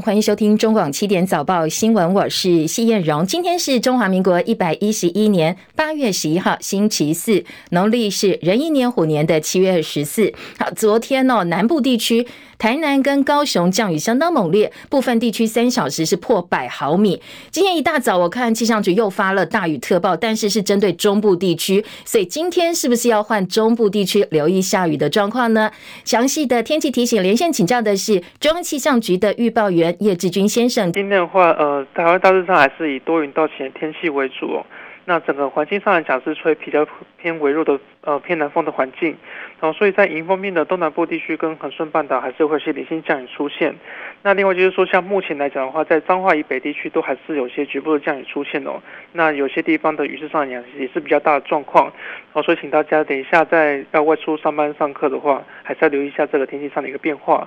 欢迎收听中广七点早报新闻，我是谢燕荣。今天是中华民国一百一十一年八月十一号，星期四，农历是壬寅年虎年的七月十四。好，昨天哦，南部地区。台南跟高雄降雨相当猛烈，部分地区三小时是破百毫米。今天一大早，我看气象局又发了大雨特报，但是是针对中部地区，所以今天是不是要换中部地区留意下雨的状况呢？详细的天气提醒，连线请教的是中央气象局的预报员叶志军先生。今天的话，呃，台湾大致上还是以多云到晴的天气为主哦。那整个环境上来讲是吹比较偏微弱的呃偏南风的环境，然后所以在迎风面的东南部地区跟恒顺半岛还是会有些零星降雨出现。那另外就是说，像目前来讲的话，在彰化以北地区都还是有些局部的降雨出现哦。那有些地方的雨势上来讲也是比较大的状况，然后所以请大家等一下在要外出上班上课的话，还是要留意一下这个天气上的一个变化。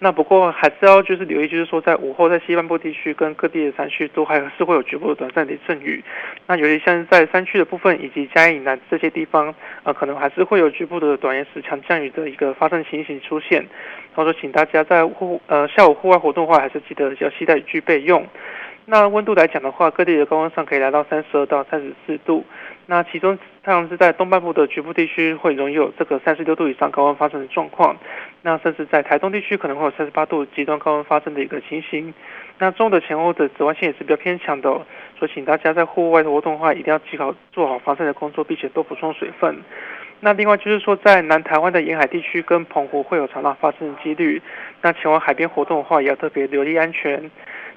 那不过还是要就是留意，就是说在午后在西半部地区跟各地的山区都还是会有局部的短暂的阵雨。那尤其像在山区的部分以及嘉义以南这些地方，呃，可能还是会有局部的短延时强降雨的一个发生情形出现。然后说，请大家在户呃下午户外活动的话，还是记得要携带雨具备用。那温度来讲的话，各地的高温上可以来到三十二到三十四度。那其中，太阳是在东半部的局部地区会容易有这个三十六度以上高温发生的状况。那甚至在台东地区可能会有三十八度极端高温发生的一个情形。那中午的前后的紫外线也是比较偏强的，所以请大家在户外的活动的话，一定要记好做好防晒的工作，并且多补充水分。那另外就是说，在南台湾的沿海地区跟澎湖会有长浪发生的几率。那前往海边活动的话，也要特别留意安全。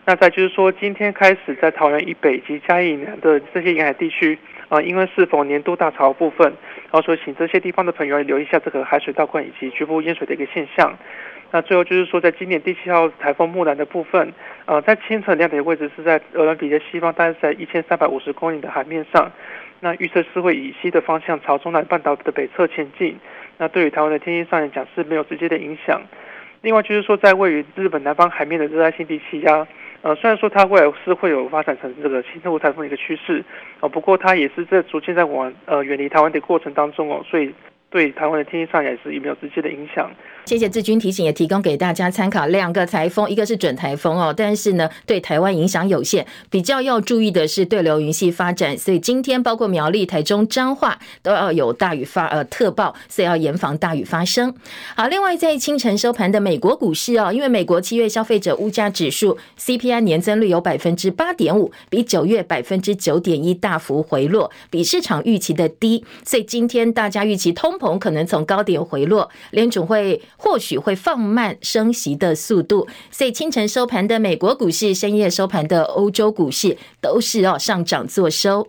那再就是说，今天开始在桃园以北及嘉义南的这些沿海地区，啊、因为是否年度大潮部分，然后说请这些地方的朋友留意一下这个海水倒灌以及局部淹水的一个现象。那最后就是说，在今年第七号台风木兰的部分，呃，在清晨亮点的位置是在鹅銮鼻的西方，大概是在一千三百五十公里的海面上。那预测是会以西的方向朝中南半岛的北侧前进。那对于台湾的天气上来讲是没有直接的影响。另外就是说，在位于日本南方海面的热带性低气压。呃，虽然说它未来是会有发展成这个新生物台风的一个趋势，哦，不过它也是在逐渐在往呃远离台湾的过程当中哦，所以对台湾的天气上也是有没有直接的影响。谢谢志军提醒，也提供给大家参考。两个台风，一个是准台风哦，但是呢，对台湾影响有限。比较要注意的是对流云系发展，所以今天包括苗栗、台中、彰化都要有大雨发呃特报，所以要严防大雨发生。好，另外在清晨收盘的美国股市哦，因为美国七月消费者物价指数 CPI 年增率有百分之八点五，比九月百分之九点一大幅回落，比市场预期的低，所以今天大家预期通膨可能从高点回落，联准会。或许会放慢升息的速度，所以清晨收盘的美国股市、深夜收盘的欧洲股市都是要上涨作收。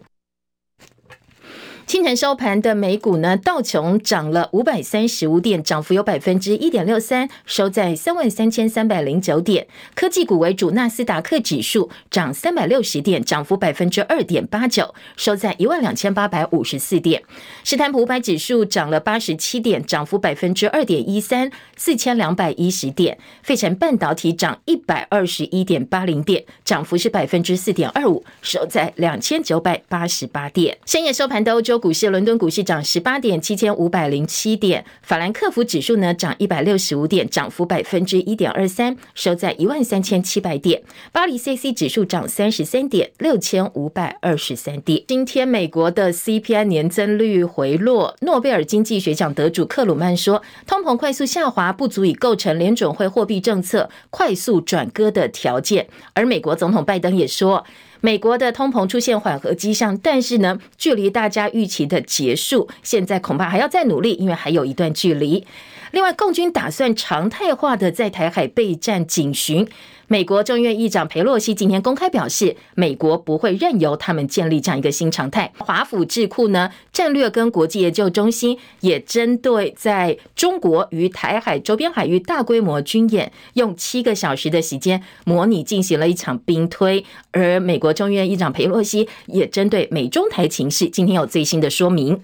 清晨收盘的美股呢，道琼涨了五百三十五点，涨幅有百分之一点六三，收在三万三千三百零九点。科技股为主，纳斯达克指数涨三百六十点，涨幅百分之二点八九，收在一万两千八百五十四点。史坦普五百指数涨了八十七点，涨幅百分之二点一三，四千两百一十点。费城半导体涨一百二十一点八零点，涨幅是百分之四点二五，收在两千九百八十八点。深夜收盘的欧洲。股市，伦敦股市涨十八点，七千五百零七点。法兰克福指数呢涨一百六十五点，涨幅百分之一点二三，收在一万三千七百点。巴黎 c c 指数涨三十三点，六千五百二十三点。今天美国的 CPI 年增率回落，诺贝尔经济学奖得主克鲁曼说，通膨快速下滑不足以构成联准会货币政策快速转鸽的条件。而美国总统拜登也说。美国的通膨出现缓和迹象，但是呢，距离大家预期的结束，现在恐怕还要再努力，因为还有一段距离。另外，共军打算常态化的在台海备战警巡。美国众院议长裴洛西今天公开表示，美国不会任由他们建立这样一个新常态。华府智库呢，战略跟国际研究中心也针对在中国与台海周边海域大规模军演，用七个小时的时间模拟进行了一场兵推。而美国众院议长裴洛西也针对美中台情势，今天有最新的说明。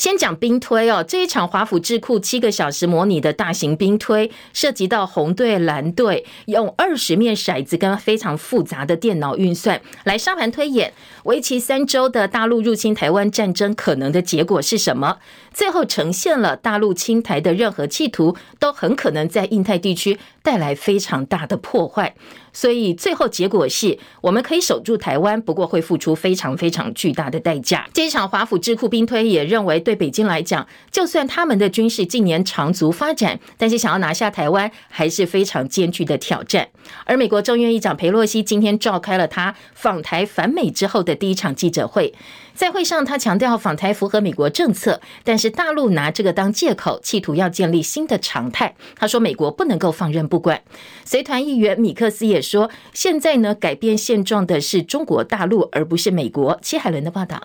先讲兵推哦，这一场华府智库七个小时模拟的大型兵推，涉及到红队、蓝队，用二十面骰子跟非常复杂的电脑运算来沙盘推演，为期三周的大陆入侵台湾战争可能的结果是什么？最后呈现了大陆侵台的任何企图都很可能在印太地区带来非常大的破坏。所以最后结果是我们可以守住台湾，不过会付出非常非常巨大的代价。这一场华府智库兵推也认为，对北京来讲，就算他们的军事近年长足发展，但是想要拿下台湾还是非常艰巨的挑战。而美国众议院议长裴洛西今天召开了他访台反美之后的第一场记者会。在会上，他强调访台符合美国政策，但是大陆拿这个当借口，企图要建立新的常态。他说，美国不能够放任不管。随团议员米克斯也说，现在呢，改变现状的是中国大陆，而不是美国。戚海伦的报道。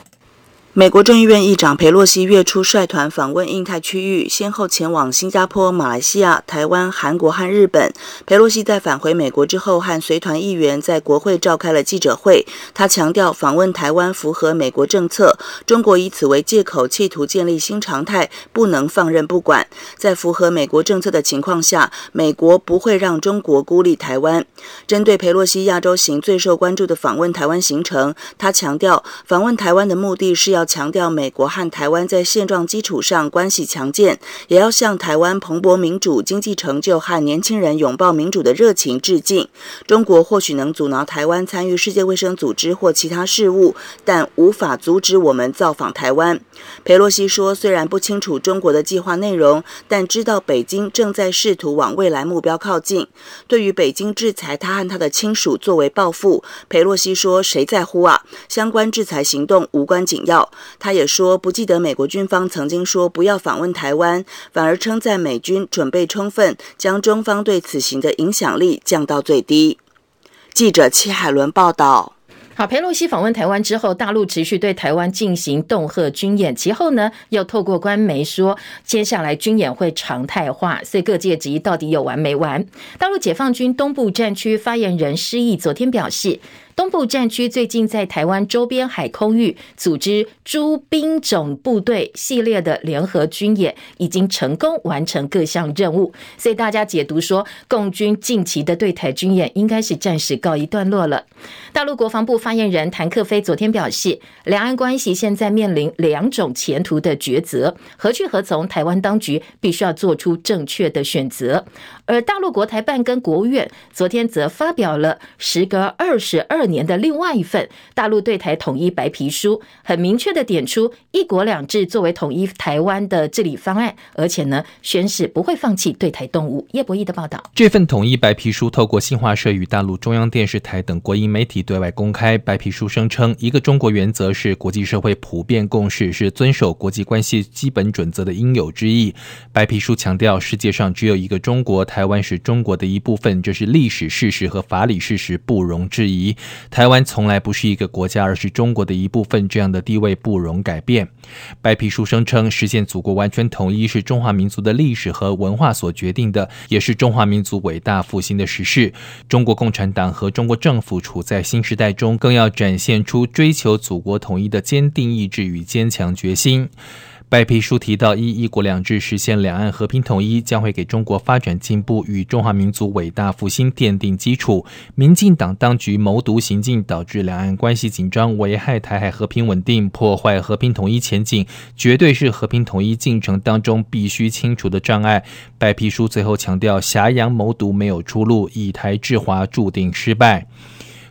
美国众议院议长裴洛西月初率团访问印太区域，先后前往新加坡、马来西亚、台湾、韩国和日本。裴洛西在返回美国之后，和随团议员在国会召开了记者会。他强调，访问台湾符合美国政策，中国以此为借口，企图建立新常态，不能放任不管。在符合美国政策的情况下，美国不会让中国孤立台湾。针对裴洛西亚洲行最受关注的访问台湾行程，他强调，访问台湾的目的是要。强调美国和台湾在现状基础上关系强健，也要向台湾蓬勃民主、经济成就和年轻人拥抱民主的热情致敬。中国或许能阻挠台湾参与世界卫生组织或其他事务，但无法阻止我们造访台湾。裴洛西说：“虽然不清楚中国的计划内容，但知道北京正在试图往未来目标靠近。对于北京制裁他和他的亲属作为报复，裴洛西说：‘谁在乎啊？相关制裁行动无关紧要。’他也说不记得美国军方曾经说不要访问台湾，反而称赞美军准备充分，将中方对此行的影响力降到最低。”记者戚海伦报道。好，裴洛西访问台湾之后，大陆持续对台湾进行恫吓军演，其后呢，又透过官媒说，接下来军演会常态化，所以各界质疑到底有完没完？大陆解放军东部战区发言人施毅昨天表示。东部战区最近在台湾周边海空域组织诸兵种部队系列的联合军演，已经成功完成各项任务，所以大家解读说，共军近期的对台军演应该是暂时告一段落了。大陆国防部发言人谭克非昨天表示，两岸关系现在面临两种前途的抉择，何去何从，台湾当局必须要做出正确的选择。而大陆国台办跟国务院昨天则发表了时隔二十二年的另外一份大陆对台统一白皮书，很明确的点出“一国两制”作为统一台湾的治理方案，而且呢，宣誓不会放弃对台动武。叶博弈的报道，这份统一白皮书透过新华社与大陆中央电视台等国营媒体对外公开。白皮书声称，一个中国原则是国际社会普遍共识，是遵守国际关系基本准则的应有之义。白皮书强调，世界上只有一个中国。台湾是中国的一部分，这是历史事实和法理事实，不容置疑。台湾从来不是一个国家，而是中国的一部分，这样的地位不容改变。白皮书声称，实现祖国完全统一是中华民族的历史和文化所决定的，也是中华民族伟大复兴的实事。中国共产党和中国政府处在新时代中，更要展现出追求祖国统一的坚定意志与坚强决心。白皮书提到，一一国两制实现两岸和平统一，将会给中国发展进步与中华民族伟大复兴奠定基础。民进党当局谋独行径，导致两岸关系紧张，危害台海和平稳定，破坏和平统一前景，绝对是和平统一进程当中必须清除的障碍。白皮书最后强调，挟洋谋独没有出路，以台制华注定失败。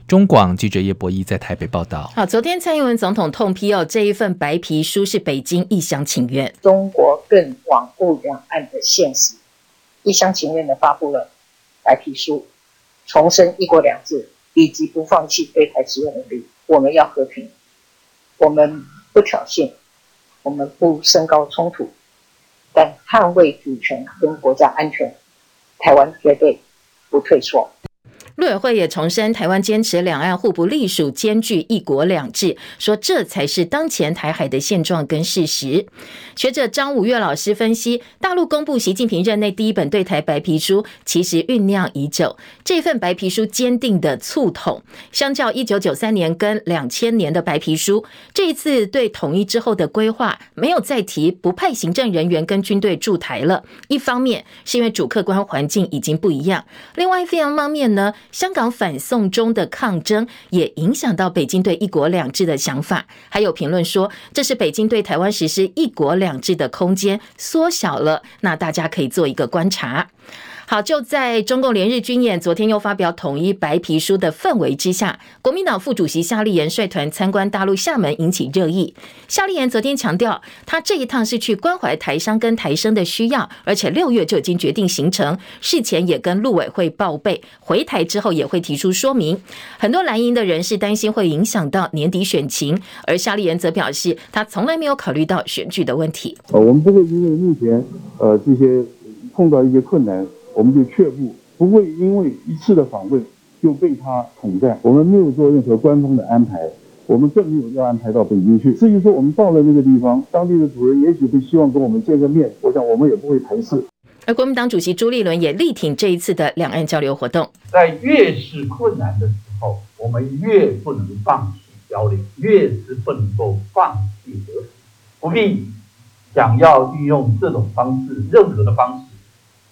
中广记者叶博弈在台北报道。好，昨天蔡英文总统痛批哦，这一份白皮书是北京一厢情愿，中国更罔顾两岸的现实，一厢情愿的发布了白皮书，重申一国两制以及不放弃对台使用武力。我们要和平，我们不挑衅，我们不升高冲突，但捍卫主权跟国家安全，台湾绝对不退缩。陆委会也重申，台湾坚持两岸互不隶属、兼具一国两制，说这才是当前台海的现状跟事实。学者张武岳老师分析，大陆公布习近平任内第一本对台白皮书，其实酝酿已久。这份白皮书坚定的促统，相较一九九三年跟两千年的白皮书，这一次对统一之后的规划，没有再提不派行政人员跟军队驻台了。一方面是因为主客观环境已经不一样，另外一方面呢？香港反送中的抗争也影响到北京对一国两制的想法，还有评论说，这是北京对台湾实施一国两制的空间缩小了。那大家可以做一个观察。好，就在中共连日军演，昨天又发表统一白皮书的氛围之下，国民党副主席夏立言率团参观大陆厦门，引起热议。夏立言昨天强调，他这一趟是去关怀台商跟台生的需要，而且六月就已经决定行程，事前也跟陆委会报备，回台之后也会提出说明。很多蓝营的人士担心会影响到年底选情，而夏立言则表示，他从来没有考虑到选举的问题。呃，我们不会因为目前呃这些碰到一些困难。我们就却步，不会因为一次的访问就被他统战。我们没有做任何官方的安排，我们更没有要安排到北京去。至于说我们到了那个地方，当地的主人也许会希望跟我们见个面，我想我们也不会排斥。而国民党主席朱立伦也力挺这一次的两岸交流活动。在越是困难的时候，我们越不能放弃交流，越是不能够放弃和平，不必想要运用这种方式，任何的方式。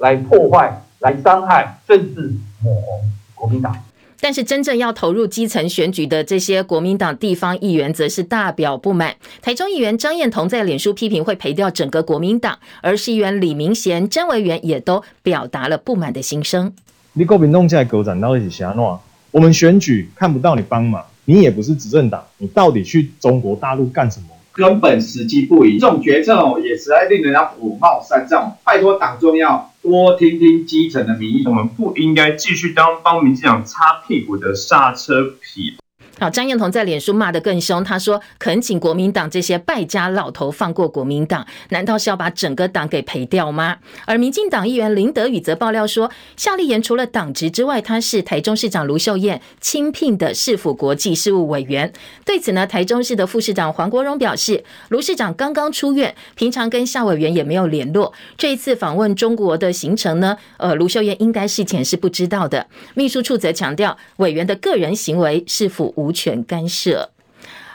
来破坏、来伤害，甚至抹红国民党。但是，真正要投入基层选举的这些国民党地方议员，则是大表不满。台中议员张燕彤在脸书批评会赔掉整个国民党，而市议员李明贤、詹维元也都表达了不满的心声。你国民党在狗展到底是啥弄？我们选举看不到你帮忙，你也不是执政党，你到底去中国大陆干什么？根本时机不宜，这种决策哦，也实在令人家火冒三丈。拜托党中央多听听基层的民意，我们不应该继续当帮民进党擦屁股的刹车皮。好，张燕彤在脸书骂得更凶，他说：“恳请国民党这些败家老头放过国民党，难道是要把整个党给赔掉吗？”而民进党议员林德宇则爆料说，夏立言除了党职之外，他是台中市长卢秀燕亲聘的市府国际事务委员。对此呢，台中市的副市长黄国荣表示，卢市长刚刚出院，平常跟夏委员也没有联络。这一次访问中国的行程呢，呃，卢秀燕应该事前是不知道的。秘书处则强调，委员的个人行为是否无权干涉，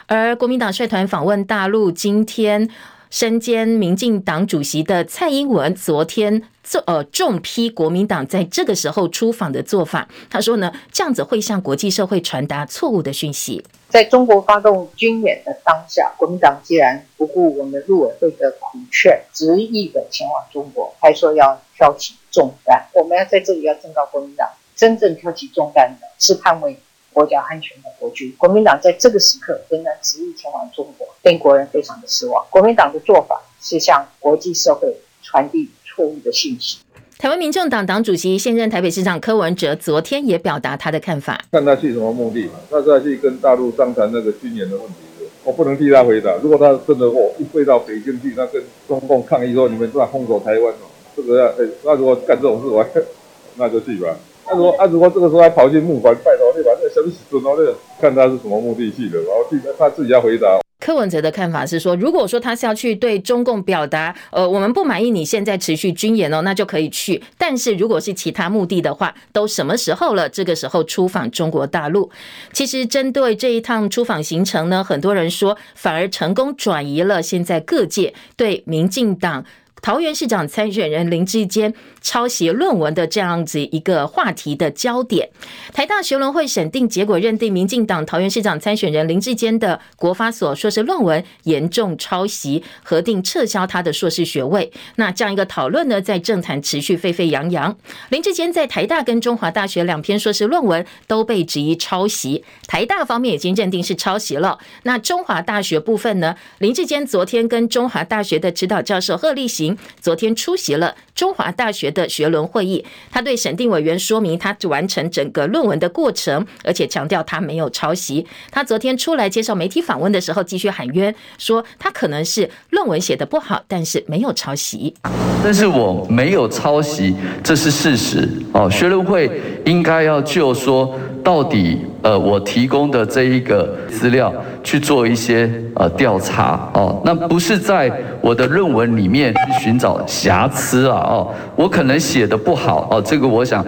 而国民党率团访问大陆，今天身兼民进党主席的蔡英文，昨天呃重批国民党在这个时候出访的做法。他说呢，这样子会向国际社会传达错误的讯息。在中国发动军演的当下，国民党既然不顾我们陆委会的苦劝，执意的前往中国，还说要挑起重担。我们要在这里要正告国民党，真正挑起重担的是捍卫。国家安全的国军，国民党在这个时刻仍然执意前往中国，令国人非常的失望。国民党的做法是向国际社会传递错误的信息。台湾民众党党主席、现任台北市长柯文哲昨天也表达他的看法。看他去什么目的嘛？他是要去跟大陆商谈那个军演的问题，我不能替他回答。如果他真的哦一飞到北京去，那跟中共抗议说你们在封锁台湾哦，这个要哎，那如果干这种事，我 那就去吧。他说：“啊，如果这个时候还跑去木板拜托你把那什么死准哦，那个看他是什么目的去的，然后记得他自己要回答。”柯文哲的看法是说，如果说他是要去对中共表达，呃，我们不满意你现在持续军演哦，那就可以去。但是如果是其他目的的话，都什么时候了？这个时候出访中国大陆，其实针对这一趟出访行程呢，很多人说反而成功转移了现在各界对民进党。桃园市长参选人林志坚抄袭论文的这样子一个话题的焦点，台大学伦会审定结果认定民进党桃园市长参选人林志坚的国发所硕士论文严重抄袭，核定撤销他的硕士学位。那这样一个讨论呢，在政坛持续沸沸扬扬。林志坚在台大跟中华大学两篇硕士论文都被质疑抄袭，台大方面已经认定是抄袭了。那中华大学部分呢，林志坚昨天跟中华大学的指导教授贺立行。昨天出席了中华大学的学伦会议，他对审定委员说明他完成整个论文的过程，而且强调他没有抄袭。他昨天出来接受媒体访问的时候，继续喊冤，说他可能是论文写得不好，但是没有抄袭。但是我没有抄袭，这是事实。哦，学伦会应该要就说到底，呃，我提供的这一个资料去做一些呃调查。哦，那不是在我的论文里面去寻找瑕疵啊。哦，我可能写得不好。哦，这个我想，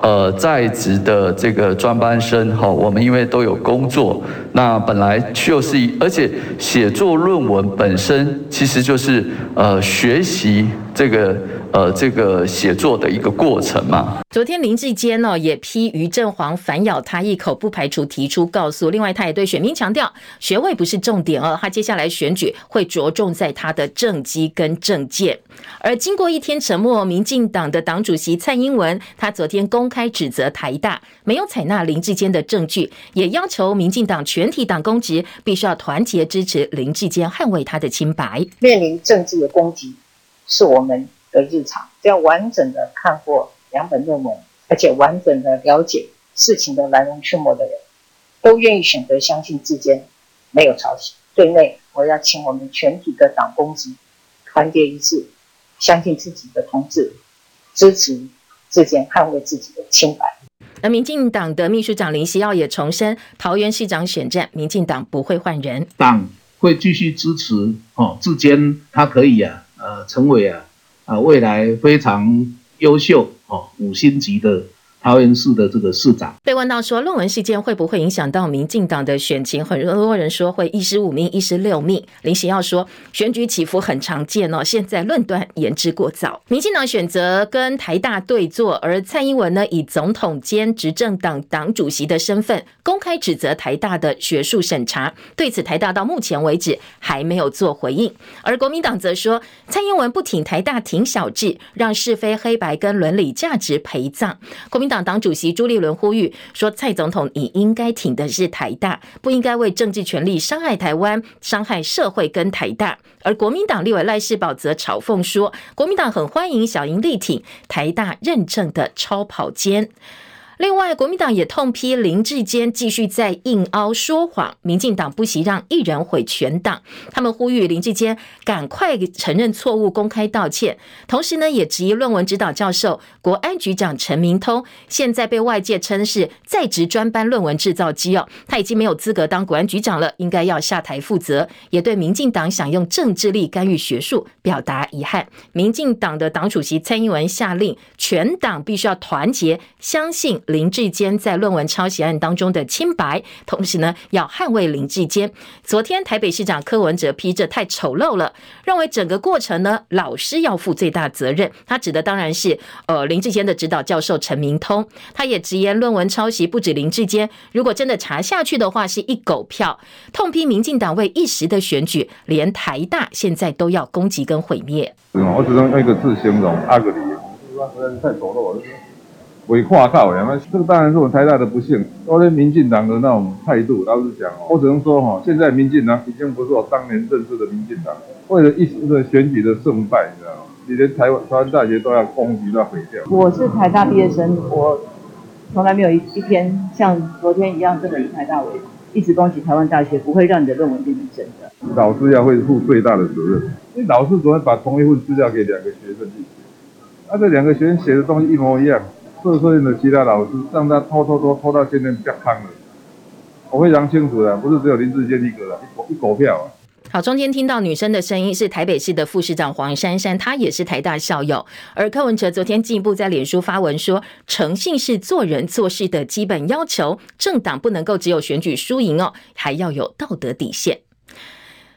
呃，在职的这个专班生，哈，我们因为都有工作，那本来就是，而且写作论文本身其实就是呃学习这个。呃这个写作的一个过程嘛。昨天林志坚呢也批于正煌反咬他一口，不排除提出告诉。另外，他也对选民强调，学位不是重点哦，他接下来选举会着重在他的政绩跟政见。而经过一天沉默，民进党的党主席蔡英文，他昨天公开指责台大没有采纳林志坚的证据，也要求民进党全体党公职必须要团结支持林志坚，捍卫他的清白。面临政治的攻击，是我们的日常。只要完整的看过两本论文，而且完整的了解事情的来龙去脉的人，都愿意选择相信智坚没有抄袭。对内，我要请我们全体的党公职团结一致。相信自己的同志，支持智坚，捍卫自己的清白。而民进党的秘书长林锡耀也重申，桃园市长选战，民进党不会换人，党会继续支持哦，志坚他可以啊，呃，成为啊啊未来非常优秀哦五星级的。桃园市的这个市长被问到说，论文事件会不会影响到民进党的选情？很多人说会一失五命，一失六命。林贤耀说，选举起伏很常见哦，现在论断言之过早。民进党选择跟台大对坐，而蔡英文呢，以总统兼执政党党主席的身份公开指责台大的学术审查。对此，台大到目前为止还没有做回应。而国民党则说，蔡英文不挺台大，挺小智，让是非黑白跟伦理价值陪葬。国民党党主席朱立伦呼吁说：“蔡总统，你应该挺的是台大，不应该为政治权力伤害台湾、伤害社会跟台大。”而国民党立委赖士葆则嘲讽说：“国民党很欢迎小英力挺台大认证的超跑尖。”另外，国民党也痛批林志坚继续在硬凹说谎，民进党不惜让一人毁全党。他们呼吁林志坚赶快承认错误，公开道歉。同时呢，也质疑论文指导教授、国安局长陈明通，现在被外界称是在职专班论文制造机哦，他已经没有资格当国安局长了，应该要下台负责。也对民进党想用政治力干预学术表达遗憾。民进党的党主席蔡英文下令，全党必须要团结，相信。林志坚在论文抄袭案当中的清白，同时呢，要捍卫林志坚。昨天台北市长柯文哲批这太丑陋了，认为整个过程呢，老师要负最大责任。他指的当然是呃林志坚的指导教授陈明通。他也直言论文抄袭不止林志坚，如果真的查下去的话，是一狗票。痛批民进党为一时的选举，连台大现在都要攻击跟毁灭。我只能用一个字形容：阿格里。太丑陋了。违跨靠呀，那这个当然是我们台大的不幸。昨天民进党的那种态度，老实讲，我只能说哈，现在民进党已经不是我当年认识的民进党。为了一时的选举的胜败，你知道吗？你连台湾台湾大学都要攻击，都要毁掉。我是台大毕业生，我从来没有一一天像昨天一样这么以台大为一直攻击台湾大学，不会让你的论文变成真的。老师要会负最大的责任，因为老师昨天把同一份资料给两个学生去写，那这两个学生写的东西一模一样。社科院的其他老师让他偷偷偷偷到现在比较康了，我非常清楚的，不是只有林志坚一个了，一狗一狗票啊。好，中间听到女生的声音是台北市的副市长黄珊珊，她也是台大校友。而柯文哲昨天进一步在脸书发文说，诚信是做人做事的基本要求，政党不能够只有选举输赢哦，还要有道德底线。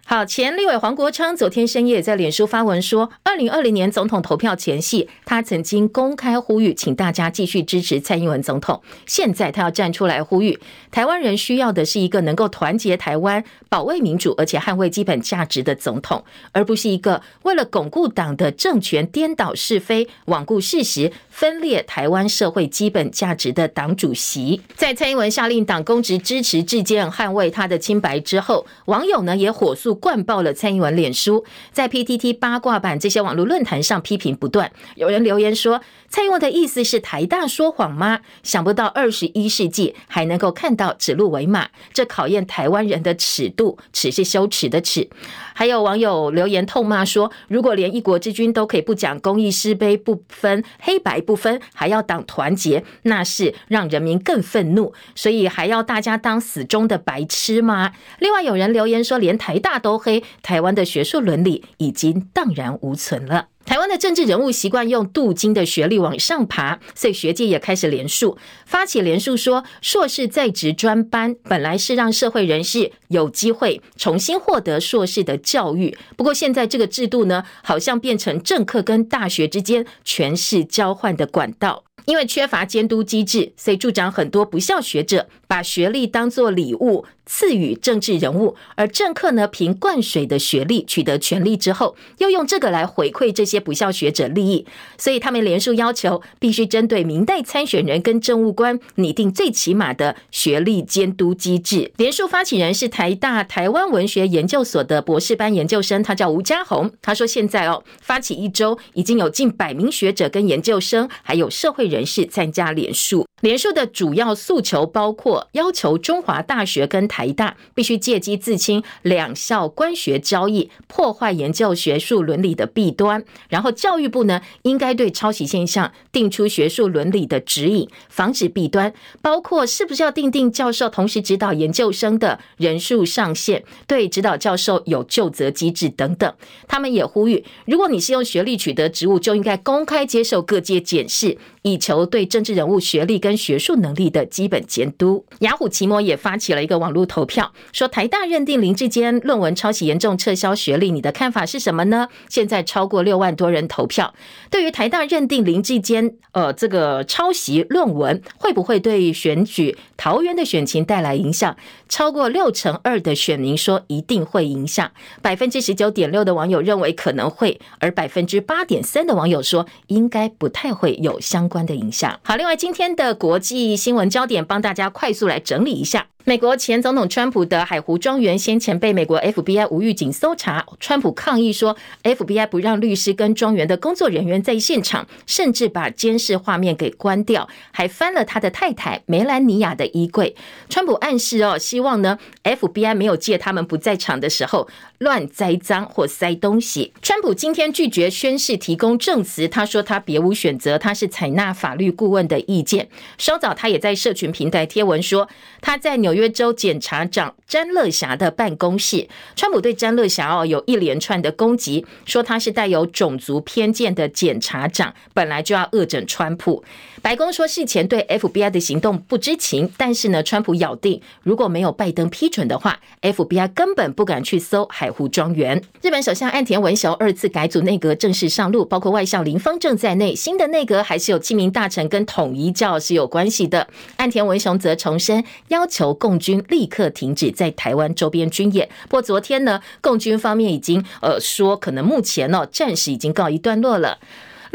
好，前立委黄国昌昨天深夜在脸书发文说，二零二零年总统投票前夕，他曾经公开呼吁，请大家继续支持蔡英文总统。现在他要站出来呼吁，台湾人需要的是一个能够团结台湾、保卫民主，而且捍卫基本价值的总统，而不是一个为了巩固党的政权、颠倒是非、罔顾事实、分裂台湾社会基本价值的党主席。在蔡英文下令党公职支持智坚捍卫他的清白之后，网友呢也火速。灌爆了蔡英文脸书，在 PTT 八卦版这些网络论坛上批评不断。有人留言说：“蔡英文的意思是台大说谎吗？想不到二十一世纪还能够看到指鹿为马，这考验台湾人的尺度。尺是羞耻的尺。”还有网友留言痛骂说：“如果连一国之君都可以不讲公义是非不分黑白不分，还要党团结，那是让人民更愤怒。所以还要大家当死忠的白痴吗？”另外有人留言说：“连台大。”都黑，台湾的学术伦理已经荡然无存了。台湾的政治人物习惯用镀金的学历往上爬，所以学界也开始联署，发起联署说，硕士在职专班本来是让社会人士有机会重新获得硕士的教育，不过现在这个制度呢，好像变成政客跟大学之间权势交换的管道。因为缺乏监督机制，所以助长很多不孝学者把学历当作礼物赐予政治人物，而政客呢，凭灌水的学历取得权力之后，又用这个来回馈这些不孝学者利益，所以他们连署要求必须针对明代参选人跟政务官拟定最起码的学历监督机制。连署发起人是台大台湾文学研究所的博士班研究生，他叫吴家宏，他说现在哦，发起一周已经有近百名学者跟研究生，还有社会人。士参加连署，联署的主要诉求包括要求中华大学跟台大必须借机自清两校官学交易，破坏研究学术伦理的弊端。然后教育部呢，应该对抄袭现象定出学术伦理的指引，防止弊端。包括是不是要定定教授同时指导研究生的人数上限，对指导教授有就责机制等等。他们也呼吁，如果你是用学历取得职务，就应该公开接受各界检视。以求对政治人物学历跟学术能力的基本监督。雅虎奇摩也发起了一个网络投票，说台大认定林志坚论文抄袭严重，撤销学历，你的看法是什么呢？现在超过六万多人投票。对于台大认定林志坚呃这个抄袭论文，会不会对选举桃园的选情带来影响？超过六成二的选民说一定会影响，百分之十九点六的网友认为可能会，而百分之八点三的网友说应该不太会有相。关的影响。好，另外今天的国际新闻焦点，帮大家快速来整理一下。美国前总统川普的海湖庄园先前被美国 FBI 无预警搜查，川普抗议说 FBI 不让律师跟庄园的工作人员在现场，甚至把监视画面给关掉，还翻了他的太太梅兰妮亚的衣柜。川普暗示哦，希望呢 FBI 没有借他们不在场的时候乱栽赃或塞东西。川普今天拒绝宣誓提供证词，他说他别无选择，他是采纳法律顾问的意见。稍早他也在社群平台贴文说他在纽约州检察长詹乐霞的办公室，川普对詹乐霞哦有一连串的攻击，说他是带有种族偏见的检察长，本来就要恶整川普。白宫说事前对 FBI 的行动不知情，但是呢，川普咬定如果没有拜登批准的话，FBI 根本不敢去搜海湖庄园。日本首相岸田文雄二次改组内阁正式上路，包括外相林芳正在内，新的内阁还是有七名大臣跟统一教是有关系的。岸田文雄则重申要求共军立刻停止在台湾周边军演。不过昨天呢，共军方面已经呃说，可能目前呢、哦、战事已经告一段落了。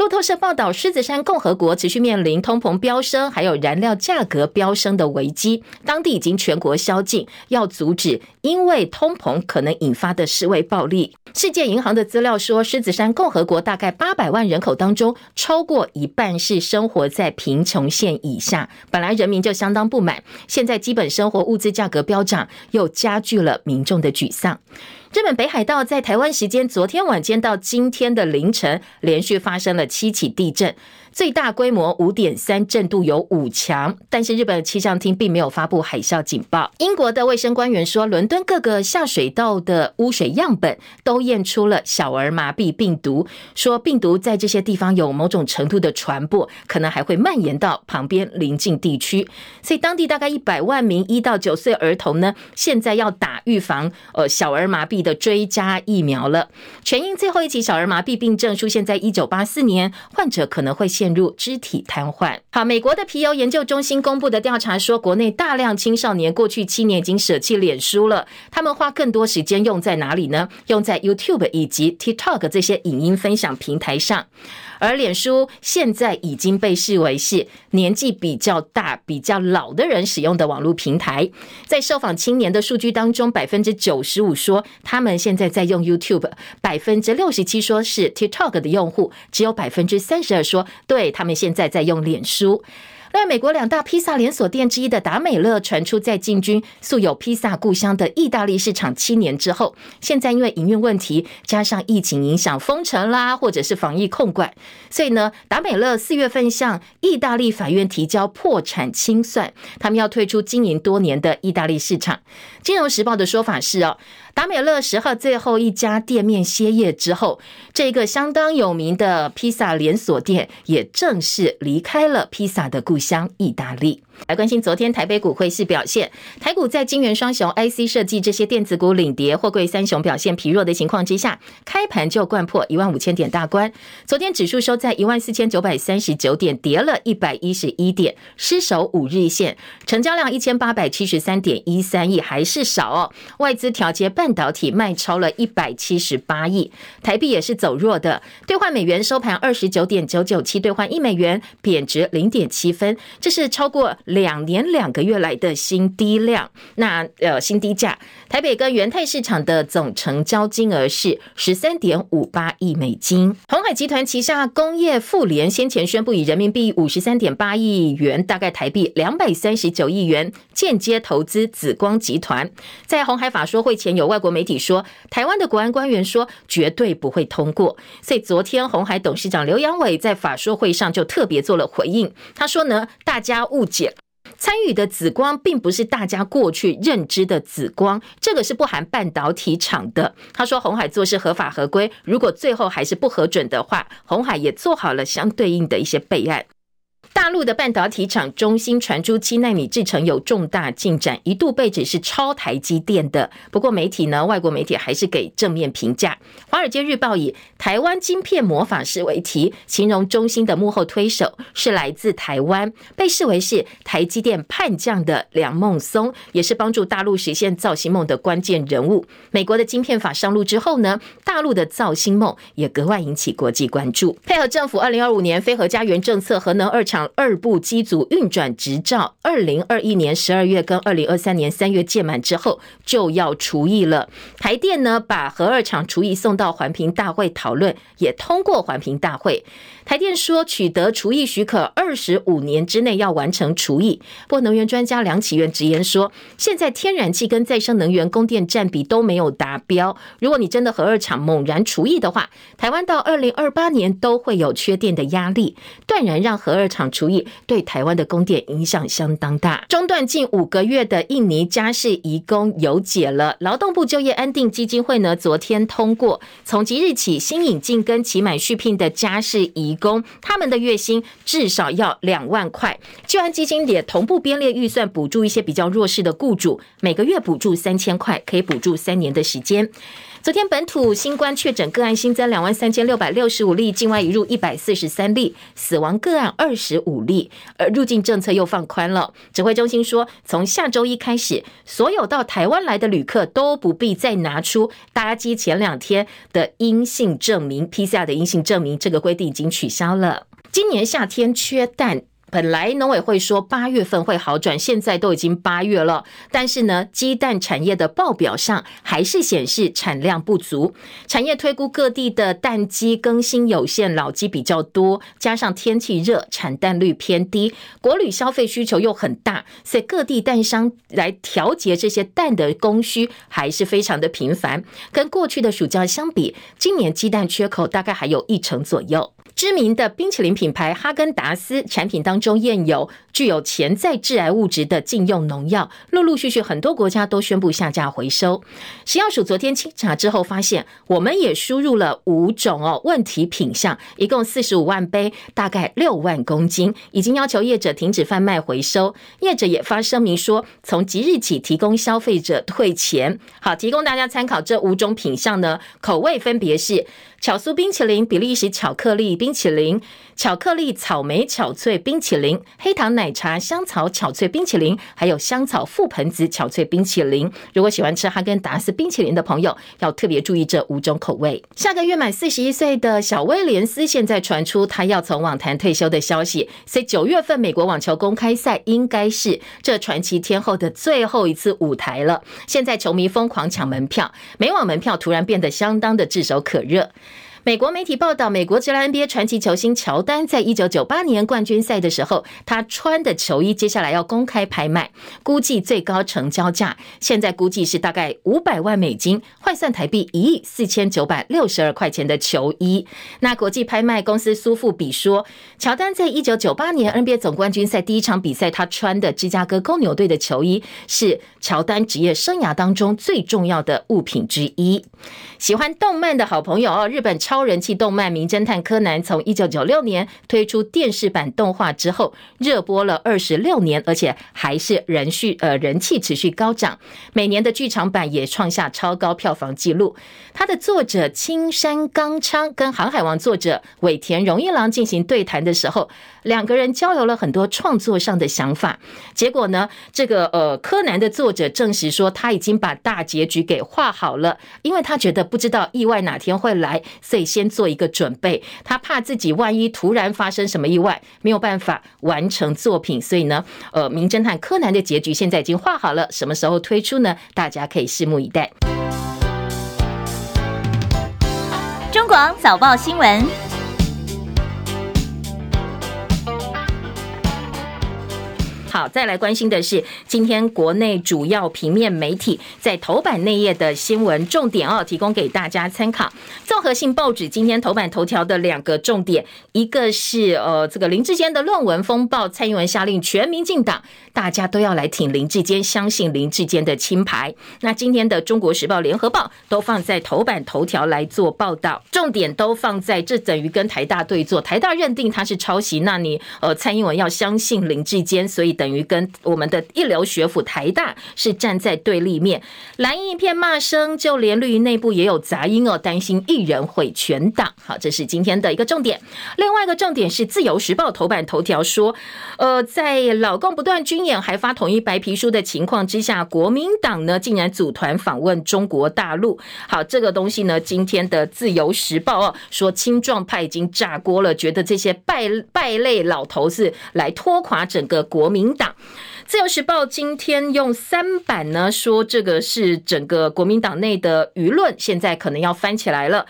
路透社报道，狮子山共和国持续面临通膨飙升，还有燃料价格飙升的危机。当地已经全国宵禁，要阻止因为通膨可能引发的示威暴力。世界银行的资料说，狮子山共和国大概八百万人口当中，超过一半是生活在贫穷线以下。本来人民就相当不满，现在基本生活物资价格飙涨，又加剧了民众的沮丧。日本北海道在台湾时间昨天晚间到今天的凌晨，连续发生了七起地震。最大规模五点三，震度有五强，但是日本气象厅并没有发布海啸警报。英国的卫生官员说，伦敦各个下水道的污水样本都验出了小儿麻痹病毒，说病毒在这些地方有某种程度的传播，可能还会蔓延到旁边邻近地区。所以当地大概一百万名一到九岁儿童呢，现在要打预防呃小儿麻痹的追加疫苗了。全英最后一起小儿麻痹病症出现在一九八四年，患者可能会。陷入肢体瘫痪。好，美国的皮尤研究中心公布的调查说，国内大量青少年过去七年已经舍弃脸书了，他们花更多时间用在哪里呢？用在 YouTube 以及 TikTok 这些影音分享平台上。而脸书现在已经被视为是年纪比较大、比较老的人使用的网络平台。在受访青年的数据当中，百分之九十五说他们现在在用 YouTube，百分之六十七说是 TikTok 的用户，只有百分之三十二说对他们现在在用脸书。另外，美国两大披萨连锁店之一的达美乐传出在进军素有“披萨故乡”的意大利市场七年之后，现在因为营运问题，加上疫情影响封城啦，或者是防疫控管，所以呢，达美乐四月份向意大利法院提交破产清算，他们要退出经营多年的意大利市场。金融时报的说法是哦。达美乐十号最后一家店面歇业之后，这个相当有名的披萨连锁店也正式离开了披萨的故乡意大利。来关心昨天台北股汇市表现，台股在晶圆双雄、IC 设计这些电子股领跌，货柜三雄表现疲弱的情况之下，开盘就掼破一万五千点大关。昨天指数收在一万四千九百三十九点，跌了一百一十一点，失守五日线，成交量一千八百七十三点一三亿，还是少哦。外资调节半导体卖超了一百七十八亿，台币也是走弱的，兑换美元收盘二十九点九九七兑换一美元，贬值零点七分，这是超过。两年两个月来的新低量，那呃新低价，台北跟元泰市场的总成交金额是十三点五八亿美金。鸿海集团旗下工业富联先前宣布以人民币五十三点八亿元，大概台币两百三十九亿元间接投资紫光集团。在鸿海法说会前，有外国媒体说，台湾的国安官员说绝对不会通过。所以昨天鸿海董事长刘扬伟在法说会上就特别做了回应，他说呢，大家误解。参与的紫光并不是大家过去认知的紫光，这个是不含半导体厂的。他说红海做事合法合规，如果最后还是不核准的话，红海也做好了相对应的一些备案。大陆的半导体厂中芯传出七纳米制程有重大进展，一度被指是超台积电的。不过媒体呢，外国媒体还是给正面评价。华尔街日报以“台湾晶片魔法师”为题，形容中芯的幕后推手是来自台湾，被视为是台积电叛将的梁孟松，也是帮助大陆实现造芯梦的关键人物。美国的晶片法上路之后呢，大陆的造芯梦也格外引起国际关注。配合政府二零二五年非核家园政策，核能二厂。二部机组运转执照，二零二一年十二月跟二零二三年三月届满之后，就要除役了。台电呢，把核二厂除役送到环评大会讨论，也通过环评大会。台电说，取得除役许可，二十五年之内要完成除役。不过，能源专家梁启源直言说，现在天然气跟再生能源供电占比都没有达标。如果你真的核二厂猛然除役的话，台湾到二零二八年都会有缺电的压力，断然让核二厂除役，对台湾的供电影响相当大。中断近五个月的印尼家事移工有解了。劳动部就业安定基金会呢，昨天通过，从即日起新引进跟期满续聘的家事移工他们的月薪至少要两万块，就按基金也同步编列预算补助一些比较弱势的雇主，每个月补助三千块，可以补助三年的时间。昨天本土新冠确诊个案新增两万三千六百六十五例，境外移入一百四十三例，死亡个案二十五例，而入境政策又放宽了。指挥中心说，从下周一开始，所有到台湾来的旅客都不必再拿出搭机前两天的阴性证明，PCR 的阴性证明，这个规定已经取消了。今年夏天缺蛋。本来农委会说八月份会好转，现在都已经八月了，但是呢，鸡蛋产业的报表上还是显示产量不足。产业推估各地的蛋鸡更新有限，老鸡比较多，加上天气热，产蛋率偏低，国旅消费需求又很大，所以各地蛋商来调节这些蛋的供需还是非常的频繁。跟过去的暑假相比，今年鸡蛋缺口大概还有一成左右。知名的冰淇淋品牌哈根达斯产品当中验有具有潜在致癌物质的禁用农药，陆陆续续很多国家都宣布下架回收。食药署昨天清查之后发现，我们也输入了五种哦问题品项，一共四十五万杯，大概六万公斤，已经要求业者停止贩卖回收。业者也发声明说，从即日起提供消费者退钱。好，提供大家参考，这五种品项呢，口味分别是。巧酥冰淇淋、比利时巧克力冰淇淋、巧克力草莓巧脆冰淇淋、黑糖奶茶香草巧脆冰淇淋，还有香草覆盆子巧脆冰淇淋。如果喜欢吃哈根达斯冰淇淋的朋友，要特别注意这五种口味。下个月满四十一岁的小威廉斯，现在传出他要从网坛退休的消息，所以九月份美国网球公开赛应该是这传奇天后的最后一次舞台了。现在球迷疯狂抢门票，美网门票突然变得相当的炙手可热。美国媒体报道，美国职篮 NBA 传奇球星乔丹在一九九八年冠军赛的时候，他穿的球衣接下来要公开拍卖，估计最高成交价现在估计是大概五百万美金，换算台币一亿四千九百六十二块钱的球衣。那国际拍卖公司苏富比说，乔丹在一九九八年 NBA 总冠军赛第一场比赛，他穿的芝加哥公牛队的球衣是乔丹职业生涯当中最重要的物品之一。喜欢动漫的好朋友哦，日本超人气动漫《名侦探柯南》从一九九六年推出电视版动画之后，热播了二十六年，而且还是人续呃人气持续高涨，每年的剧场版也创下超高票房纪录。它的作者青山刚昌跟《航海王》作者尾田荣一郎进行对谈的时候，两个人交流了很多创作上的想法。结果呢，这个呃柯南的作者证实说他已经把大结局给画好了，因为他觉得。不知道意外哪天会来，所以先做一个准备。他怕自己万一突然发生什么意外，没有办法完成作品，所以呢，呃，名侦探柯南的结局现在已经画好了，什么时候推出呢？大家可以拭目以待。中广早报新闻。好，再来关心的是今天国内主要平面媒体在头版内页的新闻重点哦，提供给大家参考。综合性报纸今天头版头条的两个重点，一个是呃这个林志坚的论文风暴，蔡英文下令全民进党，大家都要来挺林志坚，相信林志坚的清白。那今天的中国时报、联合报都放在头版头条来做报道，重点都放在这等于跟台大对坐，台大认定他是抄袭，那你呃蔡英文要相信林志坚，所以。等于跟我们的一流学府台大是站在对立面，蓝营一片骂声，就连绿营内部也有杂音哦，担心一人毁全党。好，这是今天的一个重点。另外一个重点是《自由时报》头版头条说，呃，在老共不断军演还发统一白皮书的情况之下，国民党呢竟然组团访问中国大陆。好，这个东西呢，今天的《自由时报》哦说，青壮派已经炸锅了，觉得这些败败类老头子来拖垮整个国民。党自由时报今天用三版呢说，这个是整个国民党内的舆论，现在可能要翻起来了。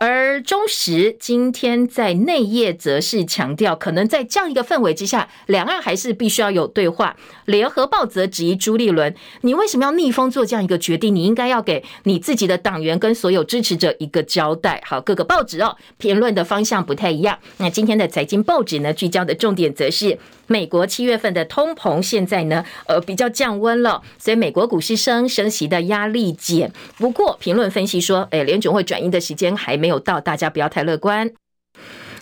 而中时今天在内页则是强调，可能在这样一个氛围之下，两岸还是必须要有对话。联合报则质疑朱立伦，你为什么要逆风做这样一个决定？你应该要给你自己的党员跟所有支持者一个交代。好，各个报纸哦，评论的方向不太一样。那今天的财经报纸呢，聚焦的重点则是美国七月份的通膨现在呢，呃，比较降温了，所以美国股市升，升息的压力减。不过评论分析说，诶，联准会转移的时间还没。有到，大家不要太乐观。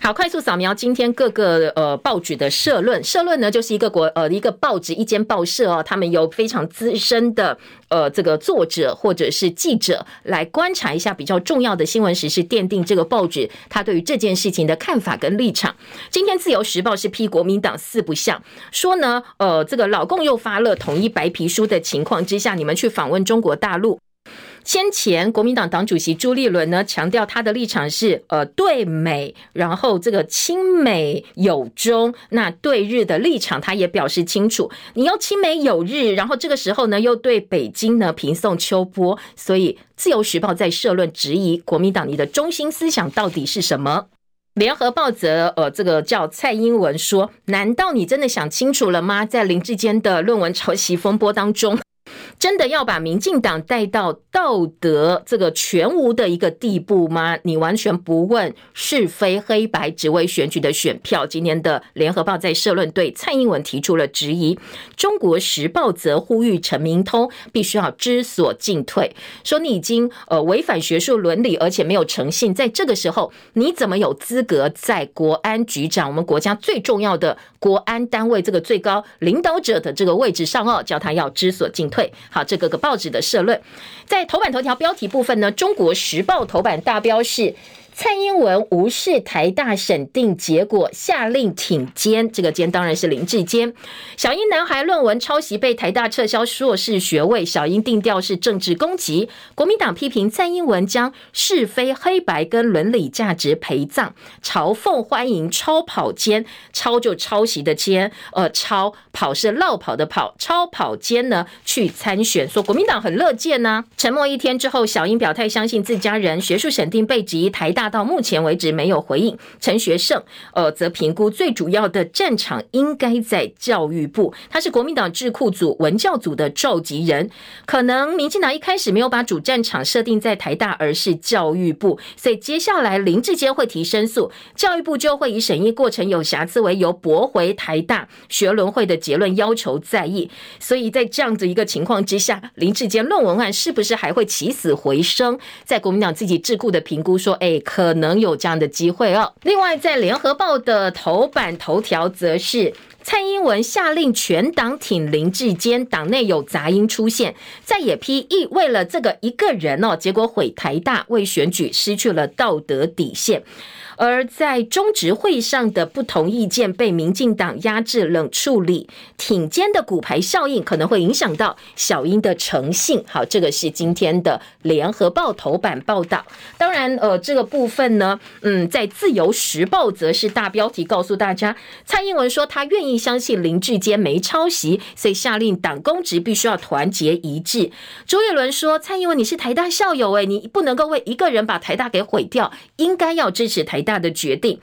好，快速扫描今天各个呃报纸的社论。社论呢，就是一个国呃一个报纸一间报社哦，他们有非常资深的呃这个作者或者是记者来观察一下比较重要的新闻时事，奠定这个报纸他对于这件事情的看法跟立场。今天自由时报是批国民党四不像，说呢呃这个老共又发了统一白皮书的情况之下，你们去访问中国大陆。先前国民党党主席朱立伦呢，强调他的立场是呃对美，然后这个亲美友中，那对日的立场他也表示清楚。你要亲美友日，然后这个时候呢又对北京呢平送秋波，所以自由时报在社论质疑国民党你的中心思想到底是什么？联合报则呃这个叫蔡英文说，难道你真的想清楚了吗？在林志坚的论文抄袭风波当中。真的要把民进党带到道德这个全无的一个地步吗？你完全不问是非黑白，只为选举的选票。今天的联合报在社论对蔡英文提出了质疑，中国时报则呼吁陈明通必须要知所进退，说你已经呃违反学术伦理，而且没有诚信，在这个时候你怎么有资格在国安局长我们国家最重要的国安单位这个最高领导者的这个位置上哦，叫他要知所进退。好，这个个报纸的社论，在头版头条标题部分呢，《中国时报》头版大标是。蔡英文无视台大审定结果，下令挺坚。这个坚当然是林志坚。小英男孩论文抄袭被台大撤销硕士学位，小英定调是政治攻击。国民党批评蔡英文将是非黑白跟伦理价值陪葬，嘲讽欢迎超跑坚，超就抄袭的坚，呃，超跑是落跑的跑，超跑坚呢去参选，说国民党很乐见呢、沉默一天之后，小英表态相信自家人，学术审定被质疑台大。大到目前为止没有回应。陈学圣呃则评估最主要的战场应该在教育部，他是国民党智库组文教组的召集人，可能民进党一开始没有把主战场设定在台大，而是教育部，所以接下来林志坚会提申诉，教育部就会以审议过程有瑕疵为由驳回台大学伦会的结论，要求再议。所以在这样子一个情况之下，林志坚论文案是不是还会起死回生？在国民党自己智库的评估说，哎，可能有这样的机会哦。另外，在联合报的头版头条则是蔡英文下令全党挺林志坚，党内有杂音出现，在野批亦为了这个一个人哦，结果毁台大，为选举失去了道德底线。而在中执会上的不同意见被民进党压制冷处理，挺肩的骨牌效应可能会影响到小英的诚信。好，这个是今天的联合报头版报道。当然，呃，这个部分呢，嗯，在自由时报则是大标题告诉大家，蔡英文说他愿意相信林志坚没抄袭，所以下令党公职必须要团结一致。周杰伦说，蔡英文你是台大校友，诶，你不能够为一个人把台大给毁掉，应该要支持台大。大的决定。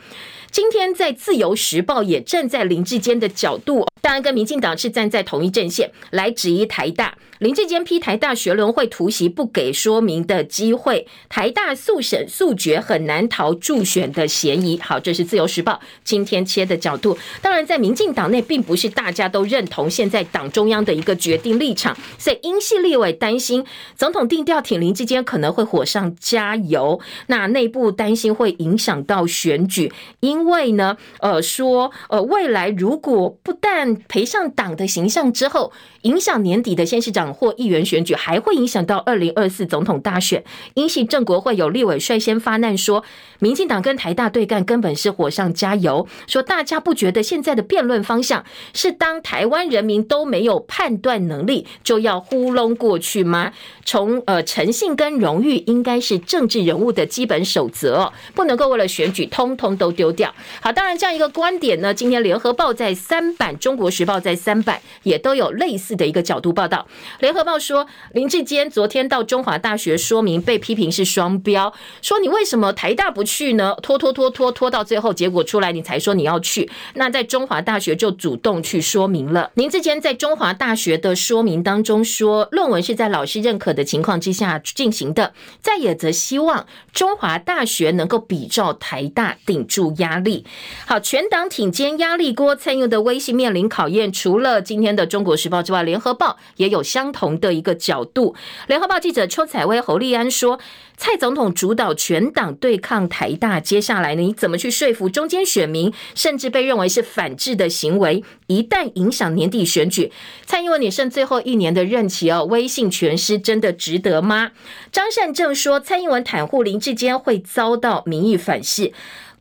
今天在《自由时报》也站在林志坚的角度，当然跟民进党是站在同一阵线来质疑台大。林志坚批台大学伦会突袭不给说明的机会，台大速审速决很难逃助选的嫌疑。好，这是《自由时报》今天切的角度。当然，在民进党内并不是大家都认同现在党中央的一个决定立场，所以英系立委担心总统定调挺林志坚可能会火上加油，那内部担心会影响到选举，因因为呢，呃，说呃未来如果不但赔上党的形象之后，影响年底的县市长。或议员选举还会影响到二零二四总统大选。因系政国会有立委率先发难说，民进党跟台大对干根本是火上加油。说大家不觉得现在的辩论方向是当台湾人民都没有判断能力，就要糊弄过去吗？从呃诚信跟荣誉应该是政治人物的基本守则哦，不能够为了选举通通都丢掉。好，当然这样一个观点呢，今天联合报在三版，中国时报在三版也都有类似的一个角度报道。联合报说，林志坚昨天到中华大学说明，被批评是双标，说你为什么台大不去呢？拖拖拖拖拖到最后，结果出来你才说你要去。那在中华大学就主动去说明了。林智坚在中华大学的说明当中说，论文是在老师认可的情况之下进行的，在野则希望中华大学能够比照台大顶住压力。好，全党挺肩压力锅，蔡英的威信面临考验。除了今天的中国时报之外，联合报也有相。同的一个角度，联合报记者邱采薇、侯立安说：“蔡总统主导全党对抗台台大，接下来呢你怎么去说服中间选民？甚至被认为是反制的行为，一旦影响年底选举，蔡英文你剩最后一年的任期哦，威信全失，真的值得吗？”张善政说：“蔡英文袒护林志坚会遭到民意反噬。”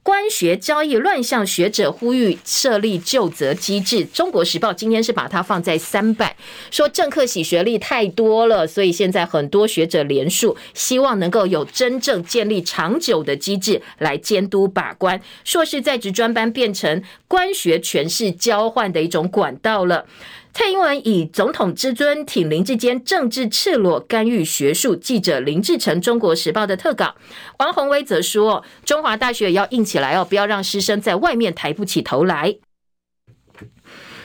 官学交易乱象，学者呼吁设立就责机制。中国时报今天是把它放在三版，说政客洗学历太多了，所以现在很多学者联署，希望能够有真正建立长久的机制来监督把关。硕士在职专班变成官学权势交换的一种管道了。蔡英文以总统之尊挺林志坚，政治赤裸干预学术。记者林志成，中国时报的特稿。王宏威则说，中华大学也要硬起来哦，不要让师生在外面抬不起头来。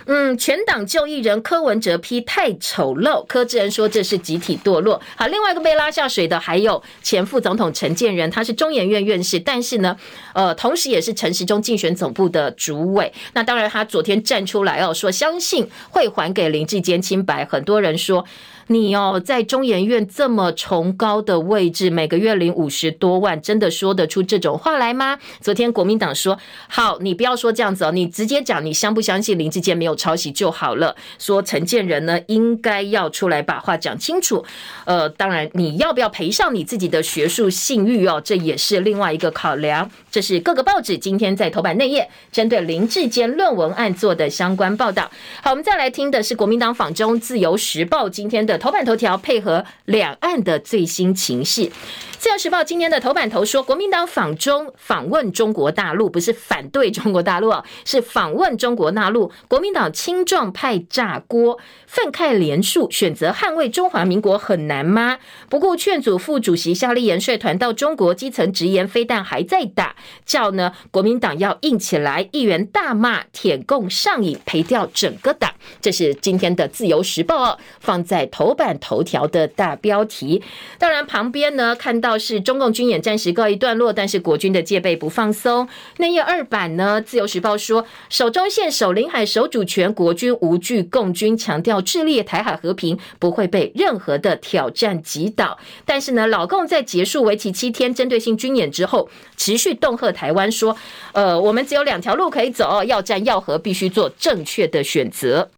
嗯，全党就义人柯文哲批太丑陋，柯志恩说这是集体堕落。好，另外一个被拉下水的还有前副总统陈建仁，他是中研院院士，但是呢，呃，同时也是陈时中竞选总部的主委。那当然，他昨天站出来哦，说相信会还给林志坚清白。很多人说。你哦，在中研院这么崇高的位置，每个月领五十多万，真的说得出这种话来吗？昨天国民党说好，你不要说这样子哦，你直接讲你相不相信林志坚没有抄袭就好了。说陈建仁呢，应该要出来把话讲清楚。呃，当然你要不要赔上你自己的学术信誉哦，这也是另外一个考量。这是各个报纸今天在头版内页针对林志坚论文案做的相关报道。好，我们再来听的是国民党访中自由时报今天的。头版头条配合两岸的最新情势，自由时报今天的头版头说，国民党访中访问中国大陆，不是反对中国大陆，是访问中国大陆。国民党青壮派炸锅，愤慨连数，选择捍卫中华民国很难吗？不顾劝阻副主席夏立言率团到中国，基层直言飞弹还在打，叫呢国民党要硬起来。议员大骂舔共上瘾，赔掉整个党。这是今天的自由时报放在头版头条的大标题。当然旁边呢看到是中共军演暂时告一段落，但是国军的戒备不放松。内页二版呢，自由时报说守中线、守领海、守主权，国军无惧共军，强调致力台海和平不会被任何的挑战击倒。但是呢，老共在结束为期七天针对性军演之后，持续动恫吓台湾说：“呃，我们只有两条路可以走，要战要和，必须做正确的选择。”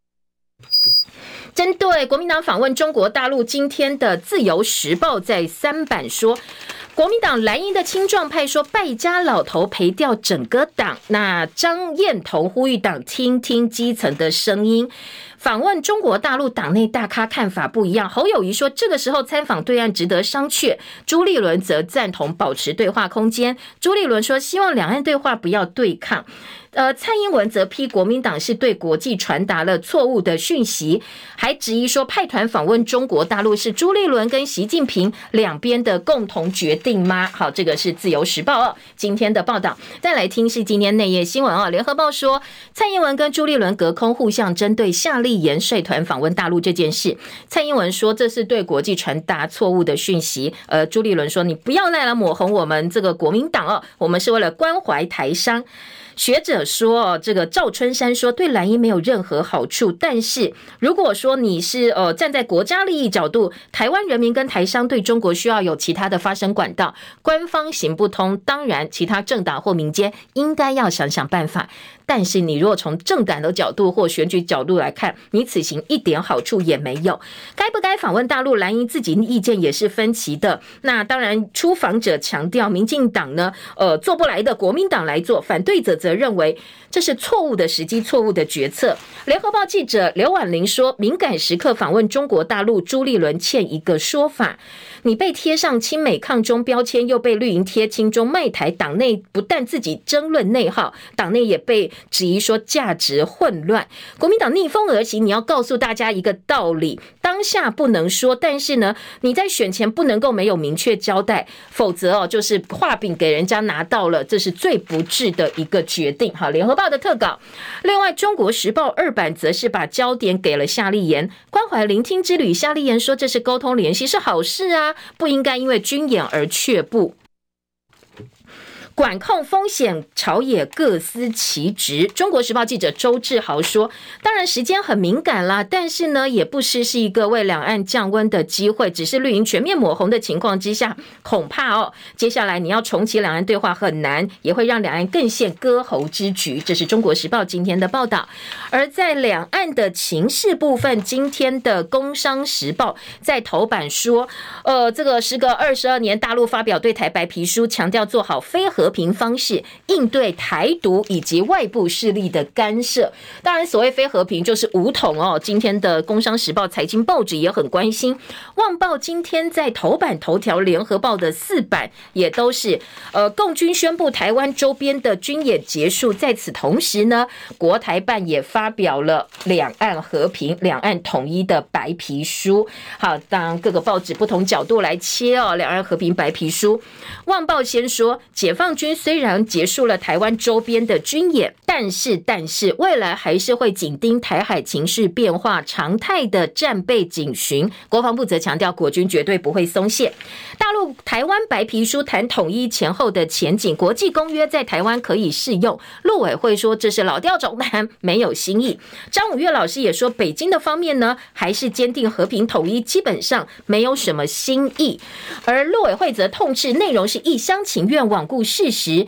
针对国民党访问中国大陆，今天的《自由时报》在三版说，国民党蓝营的青壮派说败家老头赔掉整个党。那张燕彤呼吁党听听基层的声音。访问中国大陆，党内大咖看法不一样。侯友谊说，这个时候参访对岸值得商榷。朱立伦则赞同保持对话空间。朱立伦说，希望两岸对话不要对抗。呃，蔡英文则批国民党是对国际传达了错误的讯息，还质疑说派团访问中国大陆是朱立伦跟习近平两边的共同决定吗？好，这个是自由时报哦今天的报道。再来听是今天内页新闻哦，联合报说蔡英文跟朱立伦隔空互相针对夏立言率团访问大陆这件事，蔡英文说这是对国际传达错误的讯息，呃，朱立伦说你不要再来抹红我们这个国民党哦，我们是为了关怀台商。学者说，这个赵春山说，对蓝营没有任何好处。但是如果说你是呃站在国家利益角度，台湾人民跟台商对中国需要有其他的发声管道，官方行不通，当然其他政党或民间应该要想想办法。但是你如果从政党的角度或选举角度来看，你此行一点好处也没有。该不该访问大陆？蓝营自己意见也是分歧的。那当然，出访者强调民进党呢，呃，做不来的，国民党来做；反对者则认为这是错误的时机、错误的决策。联合报记者刘婉玲说：“敏感时刻访问中国大陆，朱立伦欠一个说法。”你被贴上亲美抗中标签，又被绿营贴亲中卖台，党内不但自己争论内耗，党内也被质疑说价值混乱。国民党逆风而行，你要告诉大家一个道理：当下不能说，但是呢，你在选前不能够没有明确交代，否则哦，就是画饼给人家拿到了，这是最不智的一个决定。好，联合报的特稿。另外，中国时报二版则是把焦点给了夏立言关怀聆听之旅。夏立言说，这是沟通联系，是好事啊。不应该因为军演而却步。管控风险，朝野各司其职。中国时报记者周志豪说：“当然时间很敏感啦，但是呢，也不失是一个为两岸降温的机会。只是绿营全面抹红的情况之下，恐怕哦，接下来你要重启两岸对话很难，也会让两岸更陷割喉之局。”这是中国时报今天的报道。而在两岸的情势部分，今天的工商时报在头版说：“呃，这个时隔二十二年，大陆发表对台白皮书，强调做好非核。”和平方式应对台独以及外部势力的干涉，当然，所谓非和平就是武统哦。今天的《工商时报》财经报纸也很关心，《旺报》今天在头版头条，《联合报》的四版也都是呃，共军宣布台湾周边的军演结束。在此同时呢，国台办也发表了两岸和平、两岸统一的白皮书。好，当各个报纸不同角度来切哦，两岸和平白皮书，《旺报》先说解放。军虽然结束了台湾周边的军演，但是但是未来还是会紧盯台海情势变化，常态的战备警巡。国防部则强调，国军绝对不会松懈。大陆台湾白皮书谈统一前后的前景，国际公约在台湾可以适用。陆委会说这是老调重弹，没有新意。张五岳老师也说，北京的方面呢，还是坚定和平统一，基本上没有什么新意。而陆委会则痛斥内容是一厢情愿，罔顾事事实，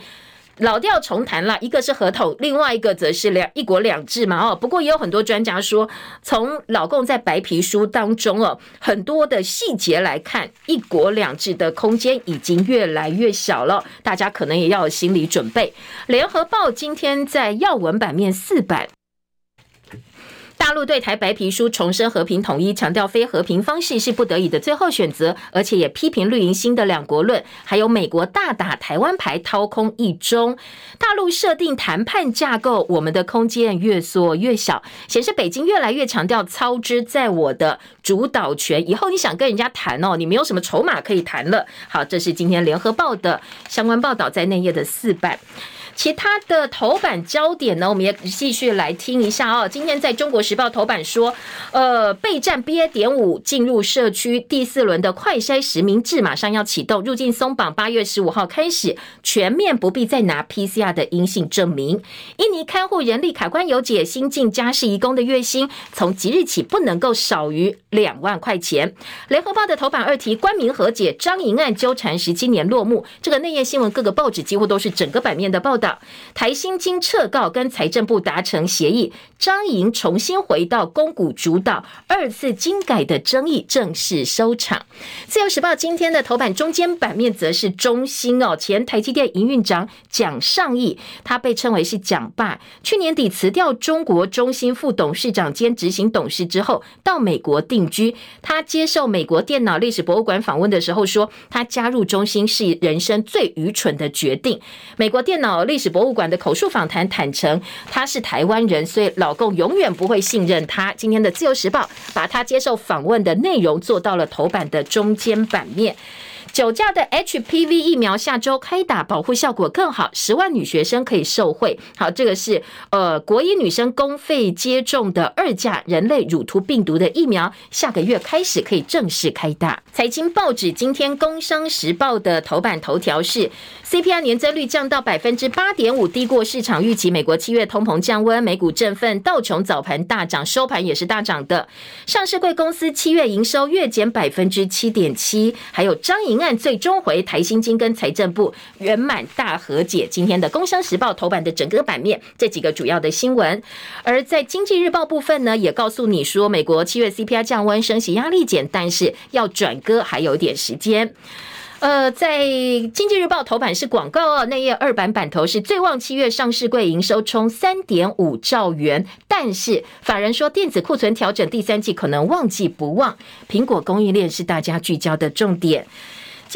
老调重谈了。一个是合同，另外一个则是两一国两制嘛。哦，不过也有很多专家说，从老共在白皮书当中哦，很多的细节来看，一国两制的空间已经越来越小了。大家可能也要有心理准备。联合报今天在要闻版面四版。大陆对台白皮书重申和平统一，强调非和平方式是不得已的最后选择，而且也批评绿营新的两国论，还有美国大打台湾牌，掏空一中。大陆设定谈判架构，我们的空间越缩越小，显示北京越来越强调操之在我的主导权。以后你想跟人家谈哦，你没有什么筹码可以谈了。好，这是今天联合报的相关报道，在内页的四版。其他的头版焦点呢，我们也继续来听一下哦。今天在中国时报头版说，呃，备战 BA. 点五进入社区第四轮的快筛实名制马上要启动，入境松绑，八月十五号开始全面不必再拿 PCR 的阴性证明。印尼看护人力卡关有解，新进家事义工的月薪从即日起不能够少于两万块钱。联合报的头版二题，官民和解，张莹案纠缠十七年落幕。这个内页新闻，各个报纸几乎都是整个版面的报道。台新经撤告，跟财政部达成协议，张莹重新回到公股主导，二次金改的争议正式收场。自由时报今天的头版中间版面则是中兴哦，前台积电营运长蒋尚义，他被称为是蒋爸，去年底辞掉中国中兴副董事长兼执行董事之后，到美国定居。他接受美国电脑历史博物馆访问的时候说，他加入中兴是人生最愚蠢的决定。美国电脑历历史博物馆的口述访谈坦诚，他是台湾人，所以老共永远不会信任他。今天的自由时报把他接受访问的内容做到了头版的中间版面。九价的 HPV 疫苗下周开打，保护效果更好，十万女学生可以受惠。好，这个是呃国一女生公费接种的二价人类乳突病毒的疫苗，下个月开始可以正式开打。财经报纸今天《工商时报》的头版头条是 CPI 年增率降到百分之八点五，低过市场预期。美国七月通膨降温，美股振奋，道琼早盘大涨，收盘也是大涨的。上市柜公司七月营收月减百分之七点七，还有张营案最终回台新金跟财政部圆满大和解。今天的《工商时报》头版的整个版面，这几个主要的新闻。而在《经济日报》部分呢，也告诉你说，美国七月 CPI 降温，升息压力减，但是要转鸽还有点时间。呃，在《经济日报》头版是广告哦，内页二版版头是最旺七月上市柜营收冲三点五兆元，但是法人说电子库存调整，第三季可能旺季不旺。苹果供应链是大家聚焦的重点。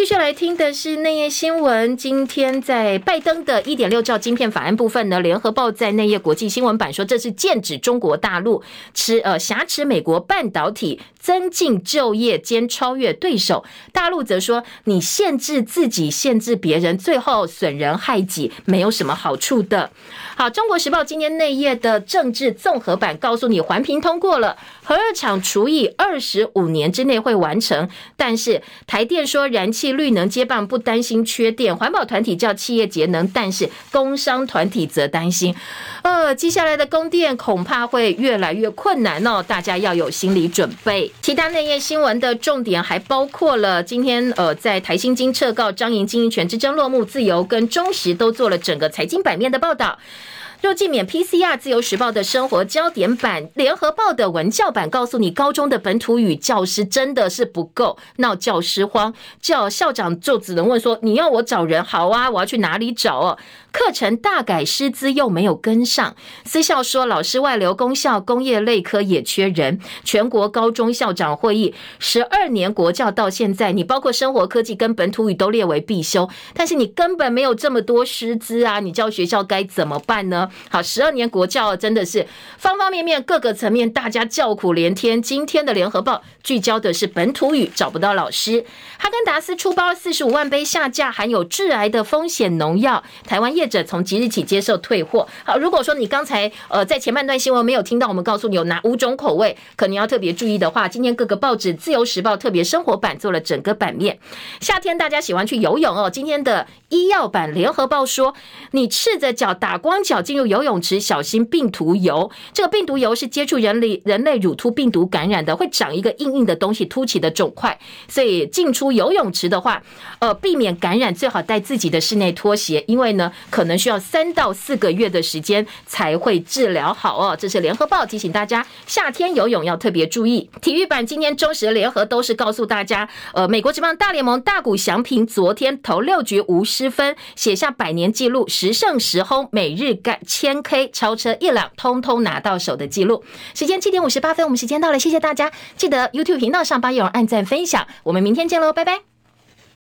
继续来听的是内页新闻。今天在拜登的一点六兆晶片法案部分呢，联合报在内页国际新闻版说，这是剑指中国大陆，持呃挟持美国半导体，增进就业兼超越对手。大陆则说，你限制自己，限制别人，最后损人害己，没有什么好处的。好，中国时报今天内页的政治综合版告诉你，环评通过了，核二厂除以二十五年之内会完成，但是台电说燃气。绿能接棒不担心缺电，环保团体叫企业节能，但是工商团体则担心，呃，接下来的供电恐怕会越来越困难哦，大家要有心理准备。其他内页新闻的重点还包括了今天呃，在台新金撤告张营经营权之争落幕，自由跟中时都做了整个财经版面的报道。入境免 PCR，自由时报的生活焦点版，联合报的文教版告诉你，高中的本土语教师真的是不够，闹教师荒，叫校长就只能问说：你要我找人，好啊，我要去哪里找哦？课程大改，师资又没有跟上。私校说老师外流，公校工业类科也缺人。全国高中校长会议，十二年国教到现在，你包括生活科技跟本土语都列为必修，但是你根本没有这么多师资啊！你教学校该怎么办呢？好，十二年国教真的是方方面面各个层面，大家叫苦连天。今天的联合报聚焦的是本土语找不到老师。哈根达斯出包四十五万杯下架含有致癌的风险农药，台湾业者从即日起接受退货。好，如果说你刚才呃在前半段新闻没有听到，我们告诉你有哪五种口味，可能要特别注意的话，今天各个报纸《自由时报》特别生活版做了整个版面。夏天大家喜欢去游泳哦，今天的医药版《联合报》说，你赤着脚打光脚进入游泳池，小心病毒疣。这个病毒疣是接触人类人类乳突病毒感染的，会长一个硬硬的东西，凸起的肿块，所以进出游泳池的话，呃，避免感染，最好带自己的室内拖鞋，因为呢。可能需要三到四个月的时间才会治疗好哦。这是联合报提醒大家，夏天游泳要特别注意。体育版今天中时联合都是告诉大家，呃，美国职棒大联盟大谷翔平昨天投六局无失分，写下百年纪录，十胜十轰，每日赶千 K 超车一辆，通通拿到手的记录。时间七点五十八分，我们时间到了，谢谢大家，记得 YouTube 频道上帮友人按赞分享，我们明天见喽，拜拜。